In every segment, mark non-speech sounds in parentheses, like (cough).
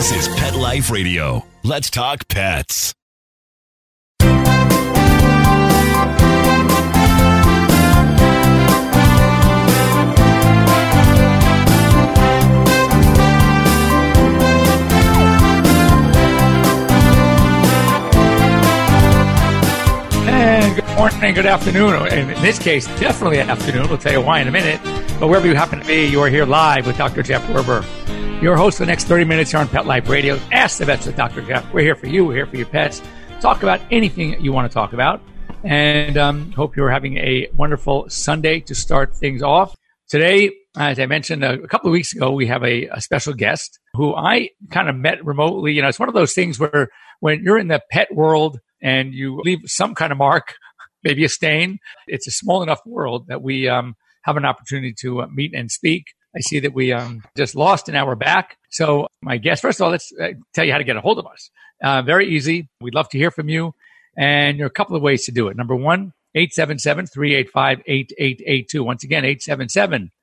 This is Pet Life Radio. Let's talk pets. And good morning, good afternoon. In this case, definitely afternoon. We'll tell you why in a minute. But wherever you happen to be, you are here live with Dr. Jeff Werber, your host for the next 30 minutes here on Pet Life Radio. Ask the vets with Dr. Jeff. We're here for you. We're here for your pets. Talk about anything you want to talk about. And um, hope you're having a wonderful Sunday to start things off. Today, as I mentioned a, couple of weeks ago, we have a, a special guest who I kind of met remotely. You know, it's one of those things where when you're in the pet world and you leave some kind of mark, (laughs) maybe a stain, it's a small enough world that we um, have an opportunity to uh, meet and speak. I see that we um, just lost an hour back. So, my guest, first of all, let's uh, tell you how to get a hold of us. Uh, very easy. We'd love to hear from you. And there are a couple of ways to do it. Number one, 877-385-8882. Once again,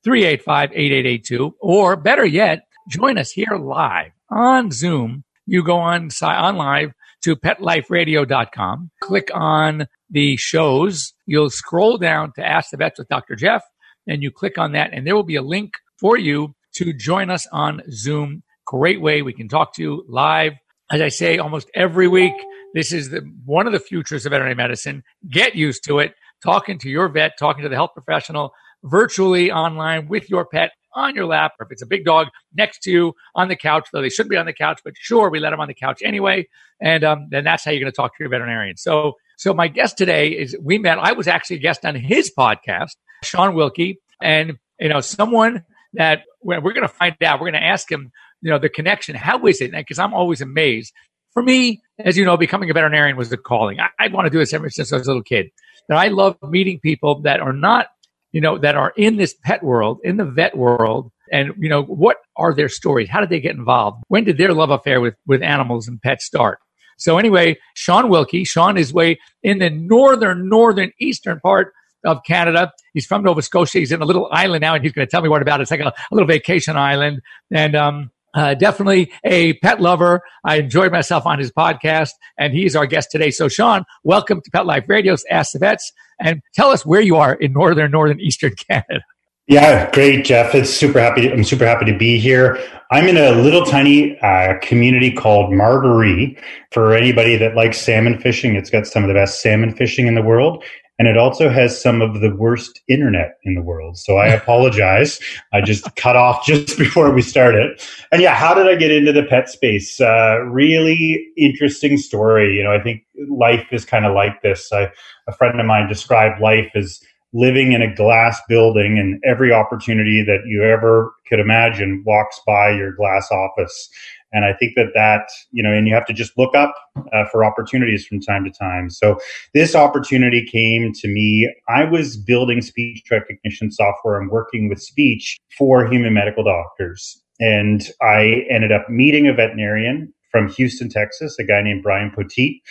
877-385-8882. Or better yet, join us here live on Zoom. You go on, on live to petliferadio.com, click on the shows. You'll scroll down to Ask the Vets with Dr. Jeff, and you click on that, and there will be a link for you to join us on Zoom. Great way. We can talk to you live. As I say almost every week, this is the, one of the futures of veterinary medicine. Get used to it. Talking to your vet, talking to the health professional virtually online with your pet on your lap, or if it's a big dog next to you on the couch, though they shouldn't be on the couch, but sure, we let them on the couch anyway. And um, then that's how you're going to talk to your veterinarian. So, so my guest today is we met. I was actually a guest on his podcast, Sean Wilkie, and you know someone that we're going to find out. We're going to ask him, you know, the connection. How is it? Because I'm always amazed. For me, as you know, becoming a veterinarian was the calling. I, I want to do this ever since I was a little kid. And I love meeting people that are not you know, that are in this pet world, in the vet world, and you know, what are their stories? How did they get involved? When did their love affair with with animals and pets start? So anyway, Sean Wilkie, Sean is way in the northern, northern eastern part of Canada. He's from Nova Scotia. He's in a little island now, and he's going to tell me what about it. It's like a, a little vacation island, and um, uh, definitely a pet lover. I enjoyed myself on his podcast, and he's our guest today. So, Sean, welcome to Pet Life Radio's Ask the Vets, and tell us where you are in northern, northern, eastern (laughs) Canada. Yeah, great, Jeff. It's super happy. I'm super happy to be here. I'm in a little tiny uh, community called Margaree. For anybody that likes salmon fishing, it's got some of the best salmon fishing in the world, and it also has some of the worst internet in the world. So I apologize. I just (laughs) cut off just before we started. And yeah, how did I get into the pet space? Uh, really interesting story. You know, I think life is kind of like this. I, a friend of mine described life as living in a glass building and every opportunity that you ever could imagine walks by your glass office. And I think that that, you know, and you have to just look up uh, for opportunities from time to time. So this opportunity came to me. I was building speech recognition software and working with speech for human medical doctors. And I ended up meeting a veterinarian from Houston, Texas, a guy named Brian Poteet,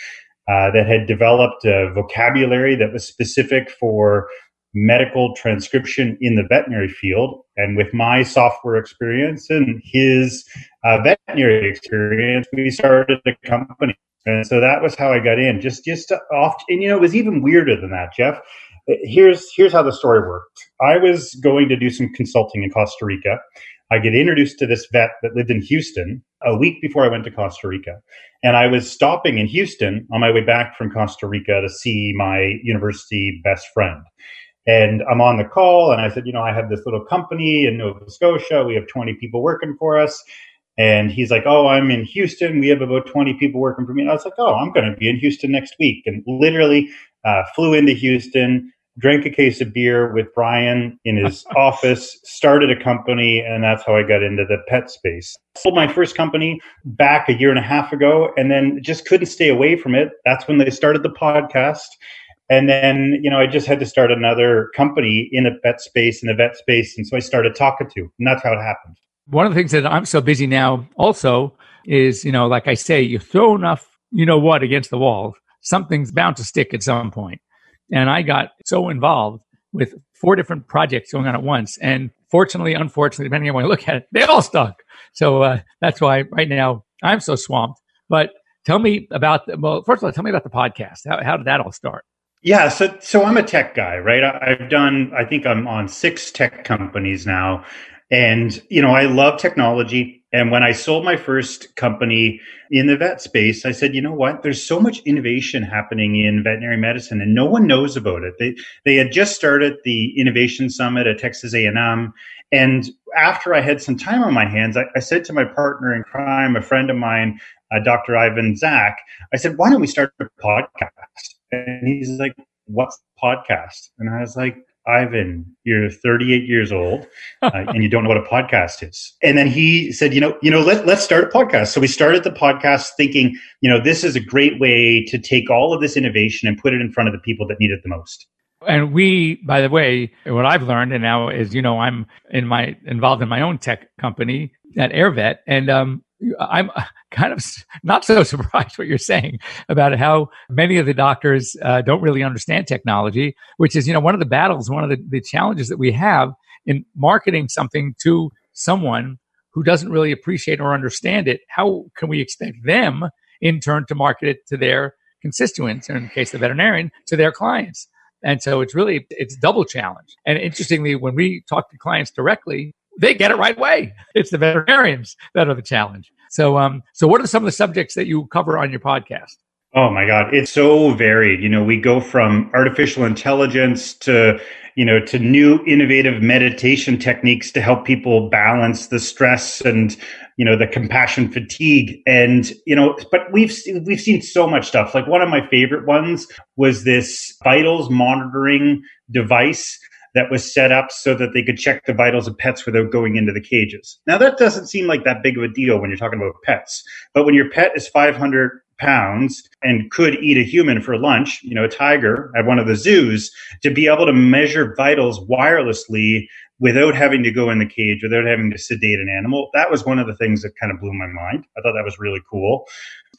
uh, that had developed a vocabulary that was specific for medical transcription in the veterinary field. And with my software experience and his uh, veterinary experience, we started a company. And so that was how I got in. Just just off, and you know, it was even weirder than that, Jeff. Here's here's how the story worked. I was going to do some consulting in Costa Rica. I get introduced to this vet that lived in Houston a week before I went to Costa Rica. And I was stopping in Houston on my way back from Costa Rica to see my university best friend. And I'm on the call and I said, you know, I have this little company in Nova Scotia. We have 20 people working for us. And he's like, oh, I'm in Houston. We have about 20 people working for me. And I was like, oh, I'm going to be in Houston next week. And literally uh, flew into Houston, drank a case of beer with Brian in his (laughs) office, started a company, and that's how I got into the pet space. Sold my first company back a year and a half ago and then just couldn't stay away from it. That's when they started the podcast. And then, you know, I just had to start another company in a vet space, in the vet space. And so I started talking to, and that's how it happened. One of the things that I'm so busy now also is, you know, like I say, you throw enough, you know what, against the wall, something's bound to stick at some point. And I got so involved with four different projects going on at once. And fortunately, unfortunately, depending on how you look at it, they all stuck. So uh, that's why right now I'm so swamped. But tell me about, well, first of all, tell me about the podcast. How, how did that all start? Yeah, so so I'm a tech guy, right? I've done I think I'm on 6 tech companies now. And you know, I love technology and when I sold my first company in the vet space, I said, you know what? There's so much innovation happening in veterinary medicine and no one knows about it. They they had just started the innovation summit at Texas A&M and after I had some time on my hands, I, I said to my partner in crime, a friend of mine, uh, Dr. Ivan Zak, I said, why don't we start a podcast? And he's like, what's podcast? And I was like, Ivan, you're 38 years old uh, (laughs) and you don't know what a podcast is. And then he said, you know, you know, let, let's start a podcast. So we started the podcast thinking, you know, this is a great way to take all of this innovation and put it in front of the people that need it the most. And we, by the way, what I've learned and now is, you know, I'm in my involved in my own tech company at AirVet, and um, I'm (laughs) kind of not so (laughs) surprised what you're saying about how many of the doctors uh, don't really understand technology, which is, you know, one of the battles, one of the, the challenges that we have in marketing something to someone who doesn't really appreciate or understand it. How can we expect them in turn to market it to their constituents, in the case of the veterinarian, to their clients? And so it's really, it's double challenge. And interestingly, when we talk to clients directly, they get it right away. It's the veterinarians that are the challenge. So, um, so what are some of the subjects that you cover on your podcast? Oh my God, it's so varied. You know, we go from artificial intelligence to, you know, to new innovative meditation techniques to help people balance the stress and, you know, the compassion fatigue. And, you know, but we've we've seen so much stuff. Like one of my favorite ones was this vitals monitoring device that was set up so that they could check the vitals of pets without going into the cages. Now that doesn't seem like that big of a deal when you're talking about pets, but when your pet is 500 pounds and could eat a human for lunch, you know, a tiger at one of the zoos, to be able to measure vitals wirelessly without having to go in the cage, without having to sedate an animal. That was one of the things that kind of blew my mind. I thought that was really cool.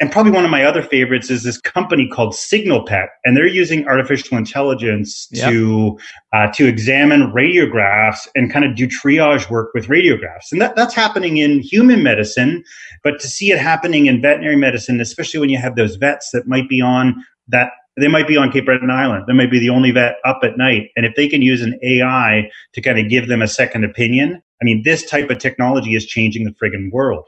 And probably one of my other favorites is this company called SignalPet, and they're using artificial intelligence yep. to uh, to examine radiographs and kind of do triage work with radiographs. And that, that's happening in human medicine, but to see it happening in veterinary medicine, especially when you have those vets that might be on that they might be on Cape Breton Island. They might be the only vet up at night. And if they can use an AI to kind of give them a second opinion, I mean, this type of technology is changing the friggin' world.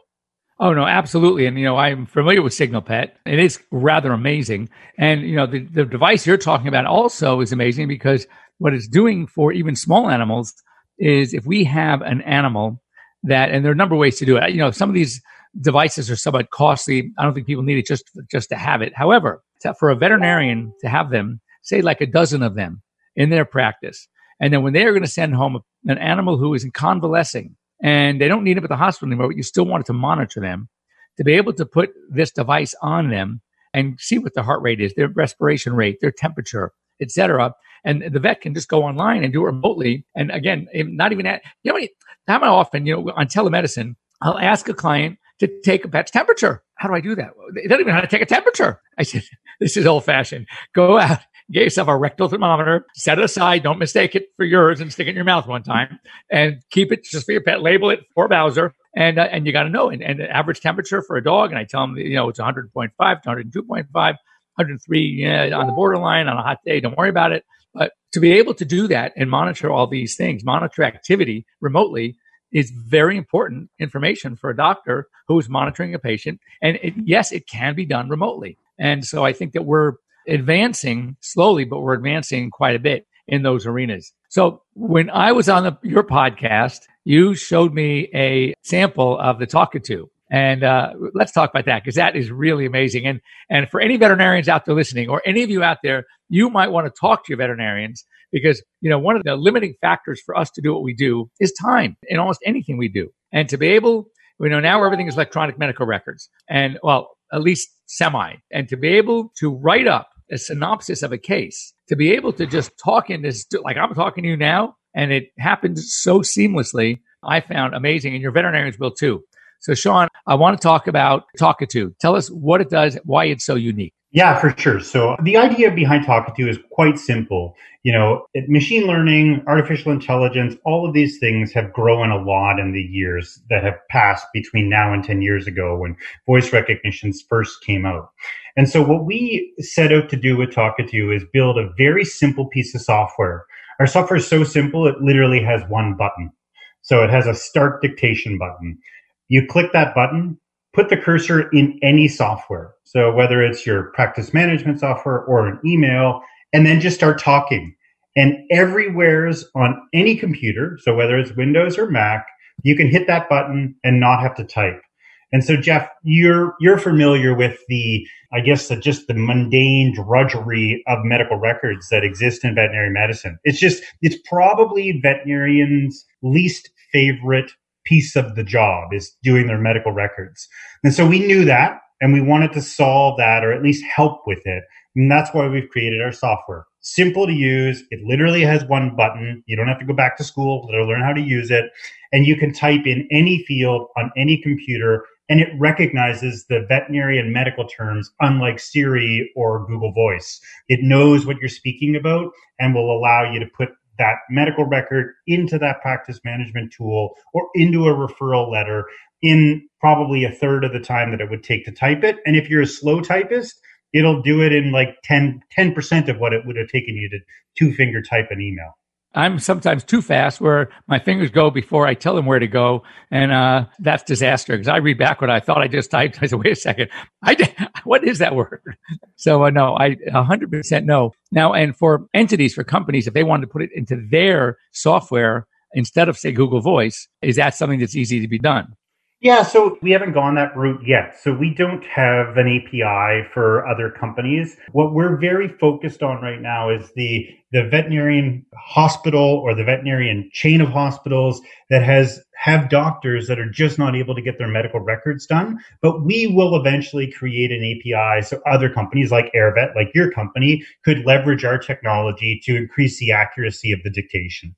Oh no, absolutely. And you know, I'm familiar with SignalPet. It is rather amazing. And you know, the, the device you're talking about also is amazing because what it's doing for even small animals is if we have an animal that, and there are a number of ways to do it. You know, some of these devices are somewhat costly. I don't think people need it just just to have it. However, to, for a veterinarian to have them, say like a dozen of them in their practice, and then when they are going to send home an animal who is convalescing and they don't need them at the hospital anymore, but you still wanted to monitor them, to be able to put this device on them and see what their heart rate is, their respiration rate, their temperature, etc. And the vet can just go online and do it remotely. And again, not even at, you know, how often, you know, on telemedicine, I'll ask a client to take a pet's temperature. How do I do that? They don't even know how to take a temperature. I said, (laughs) this is old fashioned. Go out, get yourself a rectal thermometer, set it aside. Don't mistake it for yours and stick it in your mouth one time and keep it just for your pet. Label it for Bowser. And, uh, and you got to know. And, and the average temperature for a dog, and I tell them, you know, it's 100.5 to 102.5, 103 yeah, on the borderline on a hot day. Don't worry about it. But to be able to do that and monitor all these things, monitor activity remotely is very important information for a doctor who's monitoring a patient. And it, yes, it can be done remotely. And so I think that we're advancing slowly, but we're advancing quite a bit in those arenas. So when I was on the, your podcast, you showed me a sample of the Talkatoo. And uh, let's talk about that because that is really amazing. And and for any veterinarians out there listening, or any of you out there, you might want to talk to your veterinarians because you know one of the limiting factors for us to do what we do is time in almost anything we do. And to be able, you know, now everything is electronic medical records, and well, at least semi, and to be able to write up a synopsis of a case, to be able to just talk in this, like I'm talking to you now, and it happens so seamlessly, I found amazing, and your veterinarians will too. So, Sean, I want to talk about Talkatoo. Tell us what it does, why it's so unique. Yeah, for sure. So the idea behind Talkatoo is quite simple. You know, machine learning, artificial intelligence, all of these things have grown a lot in the years that have passed between now and 10 years ago when voice recognitions first came out. And so what we set out to do with Talkatoo is build a very simple piece of software. Our software is so simple, it literally has one button. So it has a start dictation button. You click that button, put the cursor in any software. So whether it's your practice management software or an email, and then just start talking. And everywhere's on any computer, so whether it's Windows or Mac, you can hit that button and not have to type. And so, Jeff, you're you're familiar with the, I guess, the, just the mundane drudgery of medical records that exist in veterinary medicine. It's just it's probably veterinarians' least favorite piece of the job is doing their medical records. And so we knew that, and we wanted to solve that or at least help with it. And that's why we've created our software. Simple to use. It literally has one button. You don't have to go back to school to learn how to use it. And you can type in any field on any computer and it recognizes the veterinary and medical terms, unlike Siri or Google Voice. It knows what you're speaking about and will allow you to put that medical record into that practice management tool or into a referral letter in probably a third of the time that it would take to type it. And if you're a slow typist, it'll do it in like 10, 10% of what it would have taken you to two finger type an email. I'm sometimes too fast where my fingers go before I tell them where to go. And uh, that's disaster because I read back what I thought I just typed. (laughs) I said, wait a second. I did, (laughs) what is that word? (laughs) So uh, no, I 100% no. Now, and for entities, for companies, if they wanted to put it into their software instead of say Google Voice, is that something that's easy to be done? Yeah, so we haven't gone that route yet. So we don't have an API for other companies. What we're very focused on right now is the the veterinarian hospital or the veterinarian chain of hospitals that has have doctors that are just not able to get their medical records done. But we will eventually create an API so other companies like AirVet, like your company, could leverage our technology to increase the accuracy of the dictation.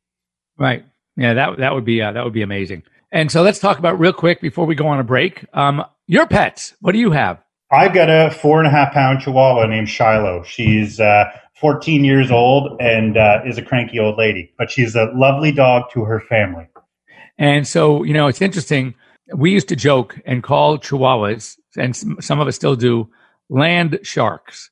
Right. Yeah, that that would be uh, that would be amazing. And so let's talk about real quick before we go on a break. Um, your pets, what do you have? I've got a four and a half pound Chihuahua named Shiloh. She's uh, 14 years old and uh, is a cranky old lady, but she's a lovely dog to her family. And so, you know, it's interesting. We used to joke and call Chihuahuas, and some of us still do, land sharks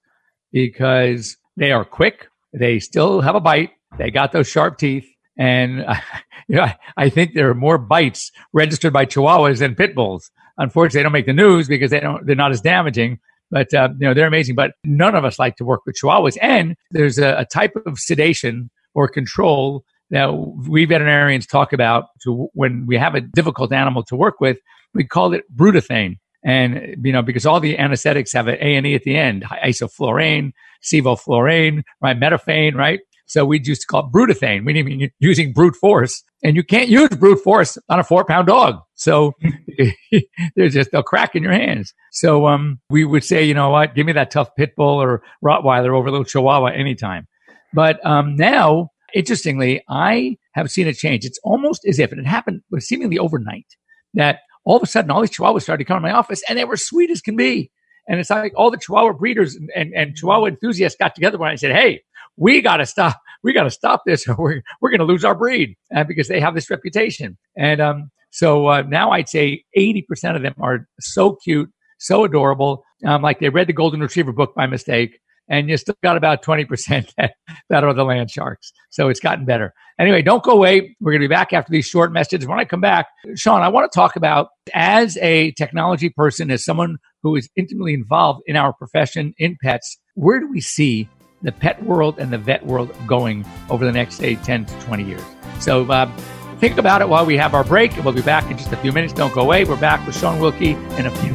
because they are quick. They still have a bite. They got those sharp teeth. And (laughs) know, I, think there are more bites registered by Chihuahuas than pit bulls. Unfortunately, they don't make the news because they don't. They're not as damaging. But uh, you know, they're amazing. But none of us like to work with Chihuahuas. And there's a, a type of sedation or control that we veterinarians talk about to when we have a difficult animal to work with. We call it brutathane. And, you know, because all the anesthetics have an A and E at the end, isoflurane, sevoflurane, right? Metofane, right? So we used to call it brutathane, meaning using brute force. And you can't use brute force on a four pound dog. So (laughs) there's just a crack in your hands. So, um, we would say, you know what? Give me that tough pit bull or Rottweiler over a little Chihuahua anytime. But, um, now, interestingly, I have seen a change. It's almost as if, and it happened seemingly overnight, that all of a sudden all these Chihuahuas started to come to my office and they were sweet as can be. And it's like all the Chihuahua breeders and, and, and Chihuahua enthusiasts got together when I said, Hey, we got to stop. We got to stop this or we're, we're going to lose our breed uh, because they have this reputation. And, um, so, uh, now I'd say 80% of them are so cute, so adorable. Um, like they read the golden retriever book by mistake and you still got about 20% (laughs) that, that are the land sharks. So it's gotten better. Anyway, don't go away. We're going to be back after these short messages. When I come back, Sean, I want to talk about as a technology person, as someone who is intimately involved in our profession in pets, where do we see the pet world and the vet world going over the next, say, 10 to 20 years. So uh, think about it while we have our break, and we'll be back in just a few minutes. Don't go away. We're back with Sean Wilkie in a few.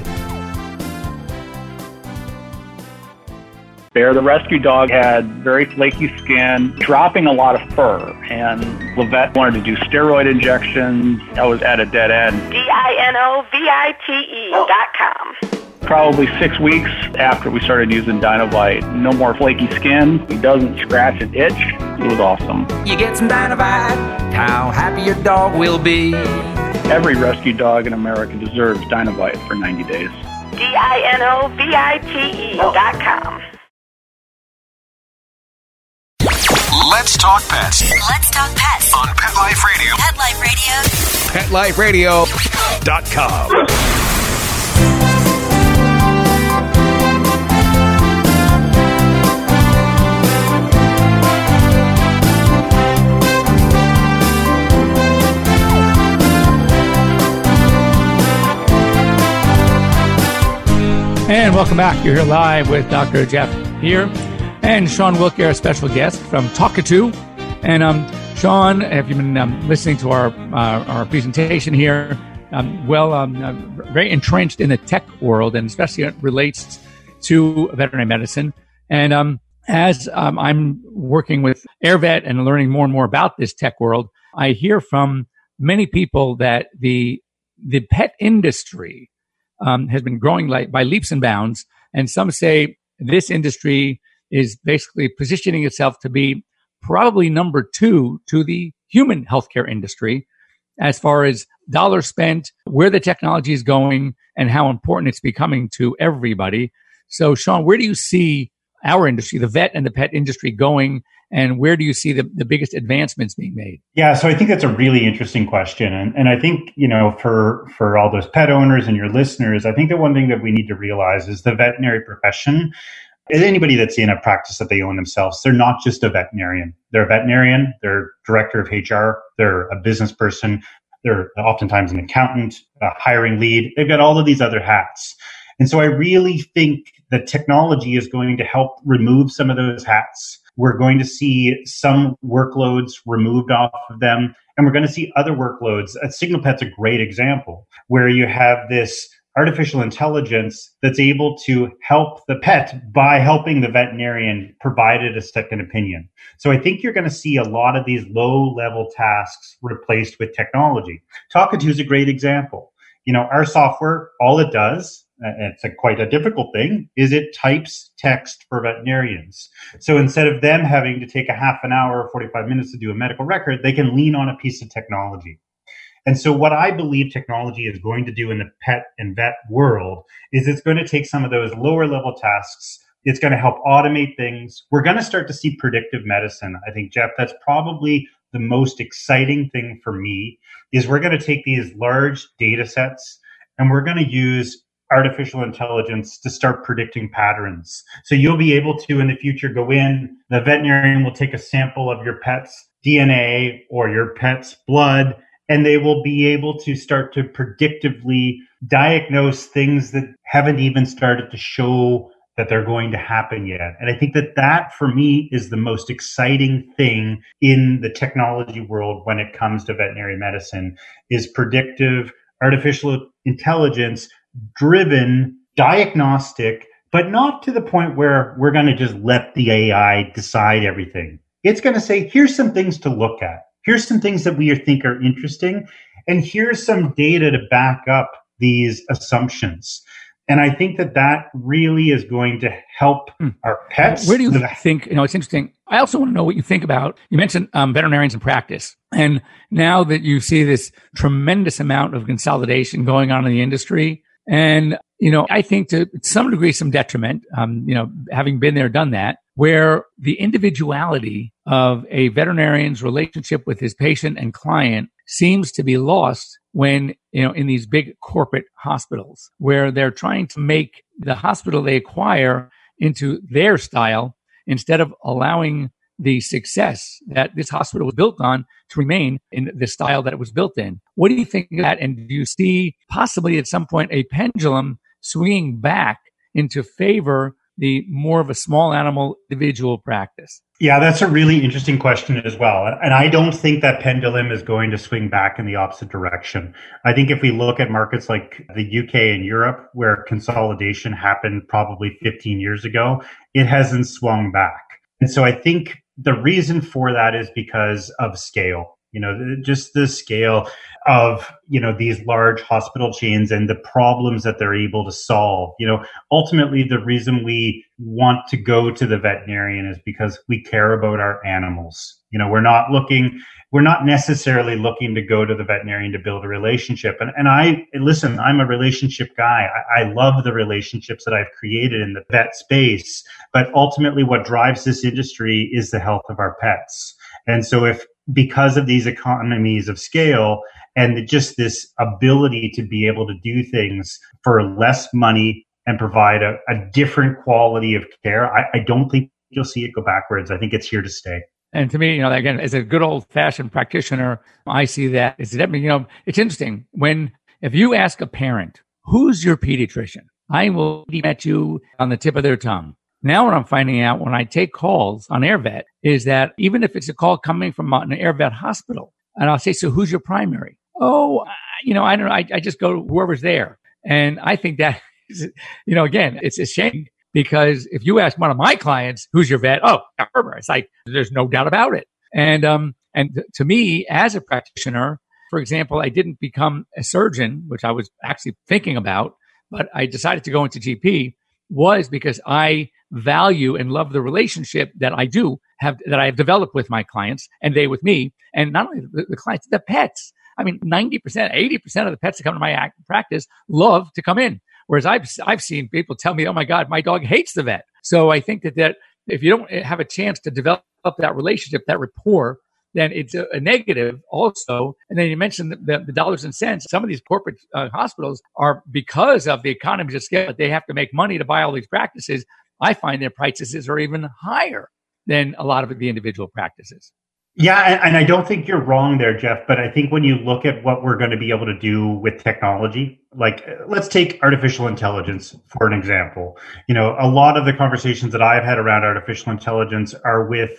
Bear, the rescue dog, had very flaky skin, dropping a lot of fur, and the vet wanted to do steroid injections. I was at a dead end. D-I-N-O-V-I-T-E dot com probably six weeks after we started using Dinovite. No more flaky skin. He doesn't scratch and itch. It was awesome. You get some Dinovite, how happy your dog will be. Every rescue dog in America deserves Dinovite for 90 days. D-I-N-O-V-I-T-E dot com. Let's talk pets Let's talk pets. on Pet Life Radio. Pet Life Radio. PetLifeRadio.com. And welcome back. You're here live with Dr. Jeff here and Sean Wilkie, our special guest from Talkatoo. And um, Sean, have you've been um, listening to our uh, our presentation here? Um, well, um, uh, very entrenched in the tech world, and especially it relates to veterinary medicine. And um, as um, I'm working with AirVet and learning more and more about this tech world, I hear from many people that the the pet industry um, has been growing like by leaps and bounds. And some say this industry is basically positioning itself to be probably number two to the human healthcare industry as far as dollars spent, where the technology is going, and how important it's becoming to everybody. So, Sean, where do you see our industry, the vet and the pet industry going? And where do you see the, the biggest advancements being made? Yeah, so I think that's a really interesting question. And, and I think, you know, for, for all those pet owners and your listeners, I think the one thing that we need to realize is the veterinary profession anybody that's in a practice that they own themselves, they're not just a veterinarian. They're a veterinarian, they're director of HR, they're a business person, they're oftentimes an accountant, a hiring lead. They've got all of these other hats. And so I really think that technology is going to help remove some of those hats. We're going to see some workloads removed off of them, and we're going to see other workloads. Uh, SignalPet's a great example where you have this artificial intelligence that's able to help the pet by helping the veterinarian provided a second opinion. So I think you're going to see a lot of these low level tasks replaced with technology. Talkatoo is a great example. You know, our software, all it does it's a quite a difficult thing is it types text for veterinarians. So instead of them having to take a half an hour or 45 minutes to do a medical record they can lean on a piece of technology. And so what i believe technology is going to do in the pet and vet world is it's going to take some of those lower level tasks. It's going to help automate things. We're going to start to see predictive medicine i think jeff. That's probably the most exciting thing for me is we're going to take these large data sets and we're going to use artificial intelligence to start predicting patterns. So you'll be able to in the future go in, the veterinarian will take a sample of your pet's DNA or your pet's blood, and they will be able to start to predictively diagnose things that haven't even started to show that they're going to happen yet. And I think that that for me is the most exciting thing in the technology world when it comes to veterinary medicine is predictive artificial intelligence driven diagnostic, but not to the point where we're going to just let the AI decide everything. It's going to say, here's some things to look at. Here's some things that we think are interesting. And here's some data to back up these assumptions. And I think that that really is going to help Hmm. our pets. Where do you think? You know, it's interesting. I also want to know what you think about. You mentioned um, veterinarians in practice, and now that you see this tremendous amount of consolidation going on in the industry, and you know, I think to some degree, some detriment. Um, you know, having been there, done that, where the individuality of a veterinarian's relationship with his patient and client seems to be lost when you know in these big corporate hospitals where they're trying to make the hospital they acquire into their style instead of allowing the success that this hospital was built on to remain in the style that it was built in. What do you think of that? And do you see possibly at some point a pendulum swinging back into favor the more of a small animal individual practice? Yeah, that's a really interesting question as well. And I don't think that pendulum is going to swing back in the opposite direction. I think if we look at markets like the UK and Europe, where consolidation happened probably 15 years ago, it hasn't swung back. And so I think the reason for that is because of scale. You know, just the scale of, you know, these large hospital chains and the problems that they're able to solve. You know, ultimately the reason we want to go to the veterinarian is because we care about our animals. You know, we're not looking, we're not necessarily looking to go to the veterinarian to build a relationship. And, and I, listen, I'm a relationship guy. I, I love the relationships that I've created in the vet space. But ultimately, what drives this industry is the health of our pets. And so if because of these economies of scale and just this ability to be able to do things for less money and provide a, a different quality of care, I, I don't think you'll see it go backwards. I think it's here to stay. And to me, you know, again, as a good old fashioned practitioner, I see that it's definitely, you know, it's interesting when if you ask a parent, who's your pediatrician? I will met you on the tip of their tongue. Now, what I'm finding out when I take calls on AirVet is that even if it's a call coming from an AirVet hospital, and I'll say, so who's your primary? Oh, you know, I don't know. I, I just go whoever's there. And I think that, (laughs) you know, again, it's a shame because if you ask one of my clients, who's your vet? Oh, Herbert. It's like, there's no doubt about it. And, um, and to me, as a practitioner, for example, I didn't become a surgeon, which I was actually thinking about, but I decided to go into GP was because I value and love the relationship that I do have, that I have developed with my clients and they with me. And not only the, the clients, the pets. I mean, 90%, 80% of the pets that come to my practice love to come in. Whereas I've, I've seen people tell me, Oh my God, my dog hates the vet. So I think that, that if you don't have a chance to develop that relationship, that rapport, then it's a, a negative also. And then you mentioned the, the, dollars and cents. Some of these corporate uh, hospitals are because of the economies of scale, they have to make money to buy all these practices. I find their prices are even higher than a lot of the individual practices. Yeah, and I don't think you're wrong there, Jeff. But I think when you look at what we're going to be able to do with technology, like let's take artificial intelligence for an example. You know, a lot of the conversations that I've had around artificial intelligence are with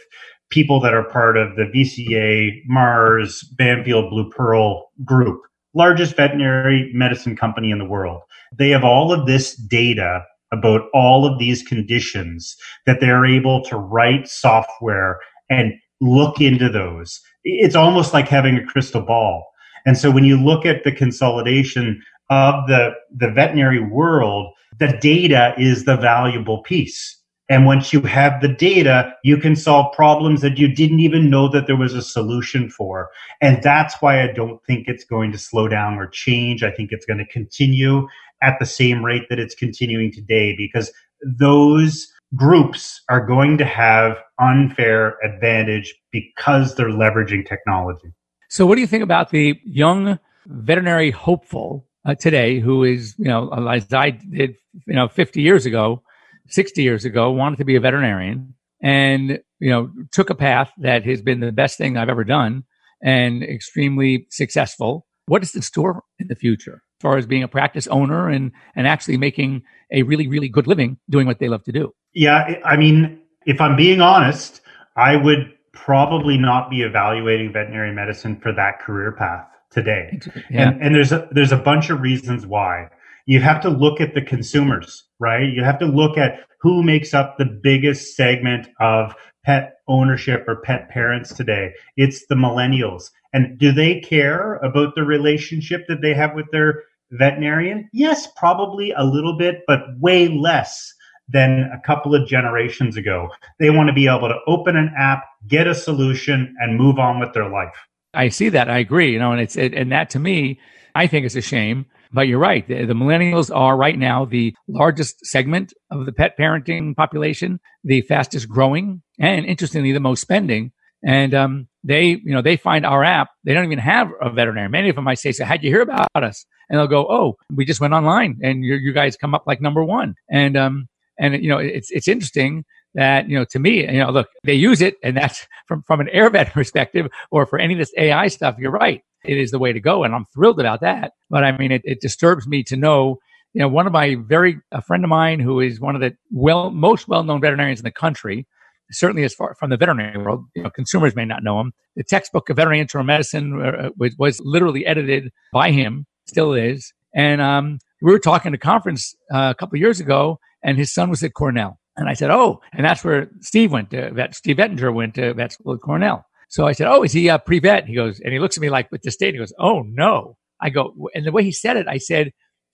people that are part of the VCA, Mars, Banfield, Blue Pearl group, largest veterinary medicine company in the world. They have all of this data about all of these conditions that they're able to write software and look into those. It's almost like having a crystal ball. And so when you look at the consolidation of the, the veterinary world, the data is the valuable piece. And once you have the data, you can solve problems that you didn't even know that there was a solution for. And that's why I don't think it's going to slow down or change. I think it's going to continue at the same rate that it's continuing today because those groups are going to have unfair advantage because they're leveraging technology. So, what do you think about the young veterinary hopeful uh, today, who is, you know, as I did, you know, 50 years ago, 60 years ago, wanted to be a veterinarian, and you know, took a path that has been the best thing I've ever done and extremely successful. What is in store in the future? as far as being a practice owner and and actually making a really really good living doing what they love to do. Yeah, I mean, if I'm being honest, I would probably not be evaluating veterinary medicine for that career path today. Yeah. And, and there's a, there's a bunch of reasons why. You have to look at the consumers, right? You have to look at who makes up the biggest segment of pet ownership or pet parents today. It's the millennials. And do they care about the relationship that they have with their veterinarian? Yes, probably a little bit, but way less than a couple of generations ago. They want to be able to open an app, get a solution, and move on with their life. I see that. I agree. You know, and it's it, and that to me, I think is a shame. But you're right. The, the, millennials are right now the largest segment of the pet parenting population, the fastest growing, and interestingly, the most spending. And um, they, you know, they find our app. They don't even have a veterinarian. Many of them might say, "So, how'd you hear about us?" And they'll go, "Oh, we just went online, and you guys come up like number one." And um, and you know, it's it's interesting that you know to me, you know, look, they use it, and that's from from an AirVet (laughs) perspective, or for any of this AI stuff. You're right; it is the way to go, and I'm thrilled about that. But I mean, it, it disturbs me to know you know, one of my very, a friend of mine who is one of the well, most well-known veterinarians in the country, certainly as far from the veterinary world, you know, consumers may not know him. The textbook of veterinary internal medicine uh, was, was, literally edited by him, still is. And um, we were talking at a conference uh, a couple years ago, and his son was at Cornell. And I said, "Oh," and that's where Steve went to vet. Steve Ettinger went to vet school at Cornell. So I said, "Oh, is he a pre-vet?" He goes, and he looks at me like with disdain. He goes, "Oh no." I go, and the way he said it, I said,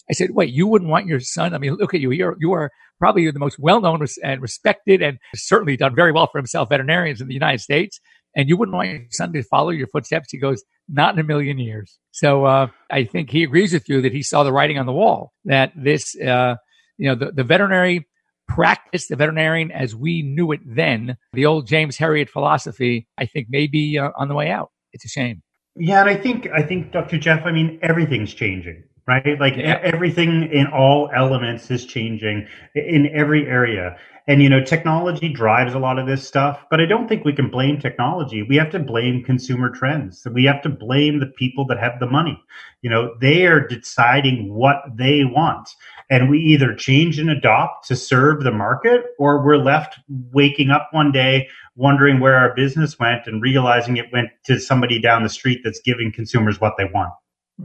I said, wait, you wouldn't want your son? I mean, look at you. You're, you are probably the most well known and respected and certainly done very well for himself veterinarians in the United States. and you wouldn't want your son to follow your footsteps. He goes, not in a million years. So uh, I think he agrees with you that he saw the writing on the wall that this, uh, you know, the, the veterinary practice, the veterinarian as we knew it then, the old James Herriot philosophy, I think may be uh, on the way out. It's a shame. Yeah, and I think I think Dr. Jeff, I mean everything's changing, right? Like yeah. everything in all elements is changing in every area. And you know, technology drives a lot of this stuff, but I don't think we can blame technology. We have to blame consumer trends. We have to blame the people that have the money. You know, they are deciding what they want. And we either change and adopt to serve the market or we're left waking up one day wondering where our business went and realizing it went to somebody down the street that's giving consumers what they want.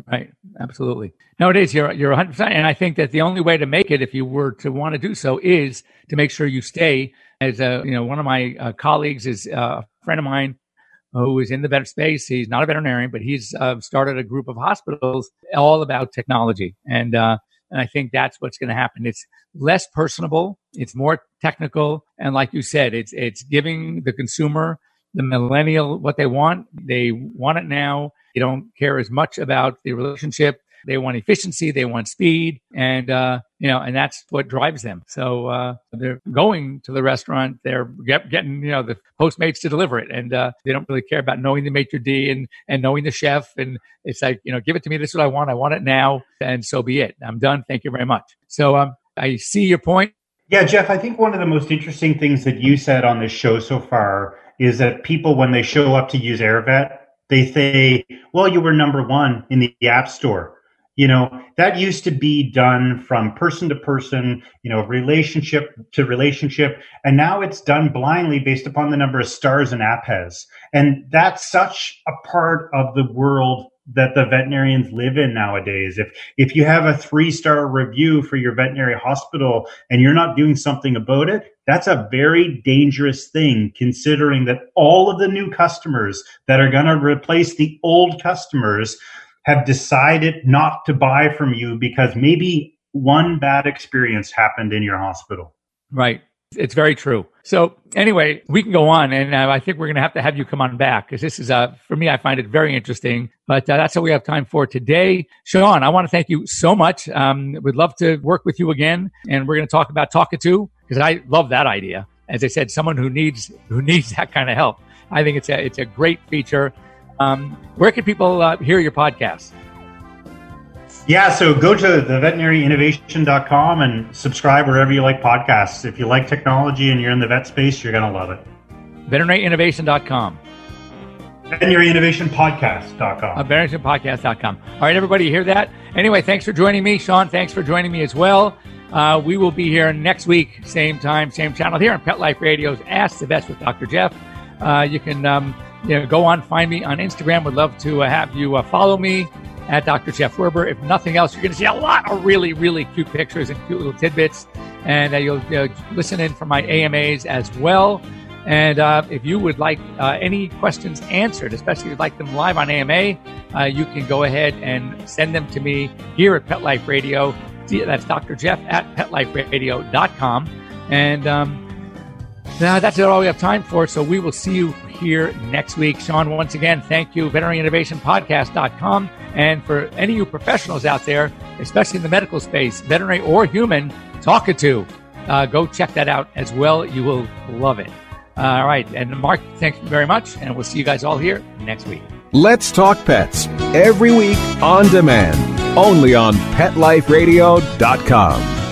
Right. Absolutely. Nowadays, you're you're 100, percent and I think that the only way to make it, if you were to want to do so, is to make sure you stay. As a, you know, one of my uh, colleagues is uh, a friend of mine who is in the vet space. He's not a veterinarian, but he's uh, started a group of hospitals all about technology, and uh, and I think that's what's going to happen. It's less personable, it's more technical, and like you said, it's it's giving the consumer the millennial what they want. They want it now. They don't care as much about the relationship. They want efficiency. They want speed. And, uh, you know, and that's what drives them. So, uh, they're going to the restaurant. They're get, getting, you know, the Postmates to deliver it. And, uh, they don't really care about knowing the maitre d' and, and knowing the chef. And it's like, you know, give it to me. This is what I want. I want it now. And so be it. I'm done. Thank you very much. So, um, I see your point. Yeah, Jeff, I think one of the most interesting things that you said on this show so far is that people, when they show up to use AirVet, they say, well, you were number one in the app store. You know, that used to be done from person to person, you know, relationship to relationship. And now it's done blindly based upon the number of stars an app has. And that's such a part of the world that the veterinarians live in nowadays. If if you have a three star review for your veterinary hospital and you're not doing something about it, that's a very dangerous thing considering that all of the new customers that are going to replace the old customers have decided not to buy from you because maybe one bad experience happened in your hospital. Right. It's very true. So anyway, we can go on, and uh, I think we're going to have to have you come on back because this is, uh, for me, I find it very interesting. But uh, that's all we have time for today. Sean, I want to thank you so much. Um, we'd love to work with you again, and we're going to talk about Talkatoo because I love that idea. As I said, someone who needs who needs that kind of help. I think it's a it's a great feature. Um, where can people uh, hear your podcast? Yeah, so go to the veterinaryinnovation.com and subscribe wherever you like podcasts. If you like technology and you're in the vet space, you're going to love it. Veterinaryinnovation.com. Veterinaryinnovationpodcast.com. Uh, veterinaryinnovationpodcast.com. All right, everybody, you hear that? Anyway, thanks for joining me. Sean, thanks for joining me as well. Uh, we will be here next week, same time, same channel here on Pet Life Radio's Ask the Vets with Dr. Jeff. Uh, you can um, you know, go on, find me on Instagram. Would love to uh, have you uh, follow me at Dr. Jeff Werber. If nothing else, you're going to see a lot of really, really cute pictures and cute little tidbits. And uh, you'll uh, listen in for my AMAs as well. And uh, if you would like uh, any questions answered, especially if you'd like them live on AMA, uh, you can go ahead and send them to me here at Pet Life Radio. That's Dr. Jeff at petliferadio.com. And um, now that's all we have time for. So we will see you here next week. Sean, once again, thank you. VeterinaryInnovationPodcast.com. And for any of you professionals out there, especially in the medical space, veterinary or human, Talkatoo, uh, go check that out as well. You will love it. All right. And Mark, thanks very much. And we'll see you guys all here next week. Let's Talk Pets every week on demand, only on PetLifeRadio.com.